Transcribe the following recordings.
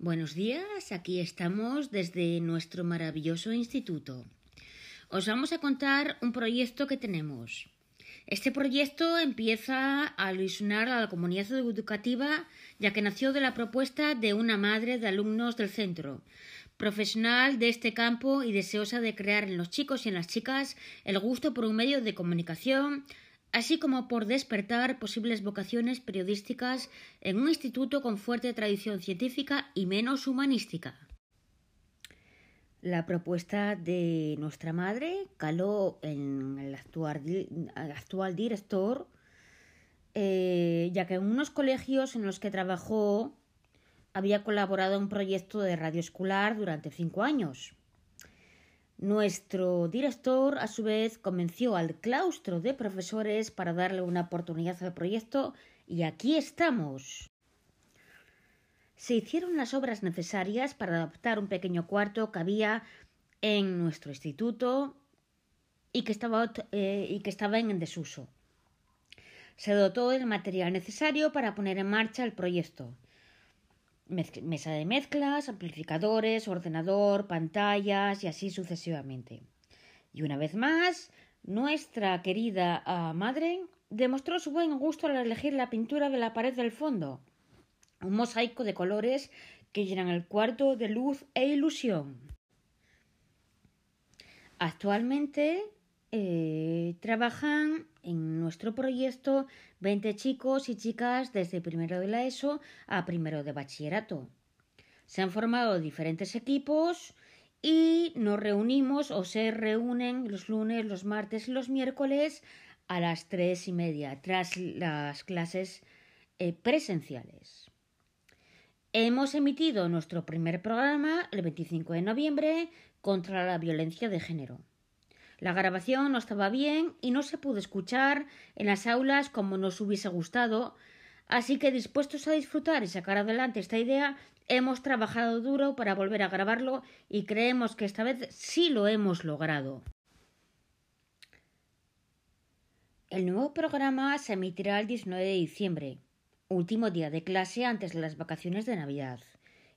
Buenos días, aquí estamos desde nuestro maravilloso instituto. Os vamos a contar un proyecto que tenemos. Este proyecto empieza a ilusionar a la comunidad educativa ya que nació de la propuesta de una madre de alumnos del centro, profesional de este campo y deseosa de crear en los chicos y en las chicas el gusto por un medio de comunicación, así como por despertar posibles vocaciones periodísticas en un instituto con fuerte tradición científica y menos humanística. La propuesta de nuestra madre caló en el actual, director, eh, ya que en unos colegios en los que trabajó había colaborado en un proyecto de radio escolar durante cinco años. Nuestro director, a su vez, convenció al claustro de profesores para darle una oportunidad al proyecto y aquí estamos. Se hicieron las obras necesarias para adaptar un pequeño cuarto que había en nuestro instituto y que estaba, eh, y que estaba en desuso. Se dotó del material necesario para poner en marcha el proyecto mesa de mezclas, amplificadores, ordenador, pantallas y así sucesivamente. Y una vez más, nuestra querida ah, madre demostró su buen gusto al elegir la pintura de la pared del fondo, un mosaico de colores que llenan el cuarto de luz e ilusión. Actualmente eh, trabajan en nuestro proyecto 20 chicos y chicas desde primero de la ESO a primero de bachillerato. Se han formado diferentes equipos y nos reunimos o se reúnen los lunes, los martes y los miércoles a las tres y media tras las clases eh, presenciales. Hemos emitido nuestro primer programa el 25 de noviembre contra la violencia de género. La grabación no estaba bien y no se pudo escuchar en las aulas como nos hubiese gustado, así que dispuestos a disfrutar y sacar adelante esta idea, hemos trabajado duro para volver a grabarlo y creemos que esta vez sí lo hemos logrado. El nuevo programa se emitirá el 19 de diciembre, último día de clase antes de las vacaciones de Navidad.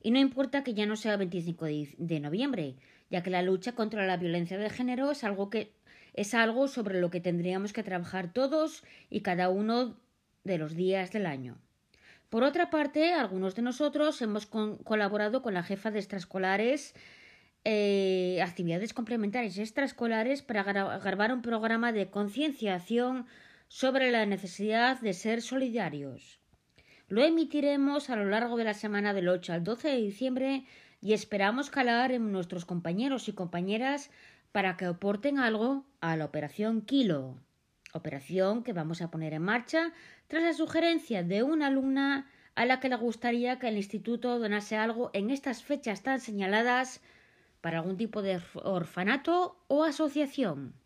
Y no importa que ya no sea el 25 de noviembre, ya que la lucha contra la violencia de género es algo que es algo sobre lo que tendríamos que trabajar todos y cada uno de los días del año. Por otra parte, algunos de nosotros hemos colaborado con la jefa de extraescolares eh, actividades complementarias extraescolares para grabar un programa de concienciación sobre la necesidad de ser solidarios. Lo emitiremos a lo largo de la semana del 8 al 12 de diciembre y esperamos calar en nuestros compañeros y compañeras para que aporten algo a la operación Kilo, operación que vamos a poner en marcha tras la sugerencia de una alumna a la que le gustaría que el instituto donase algo en estas fechas tan señaladas para algún tipo de orfanato o asociación.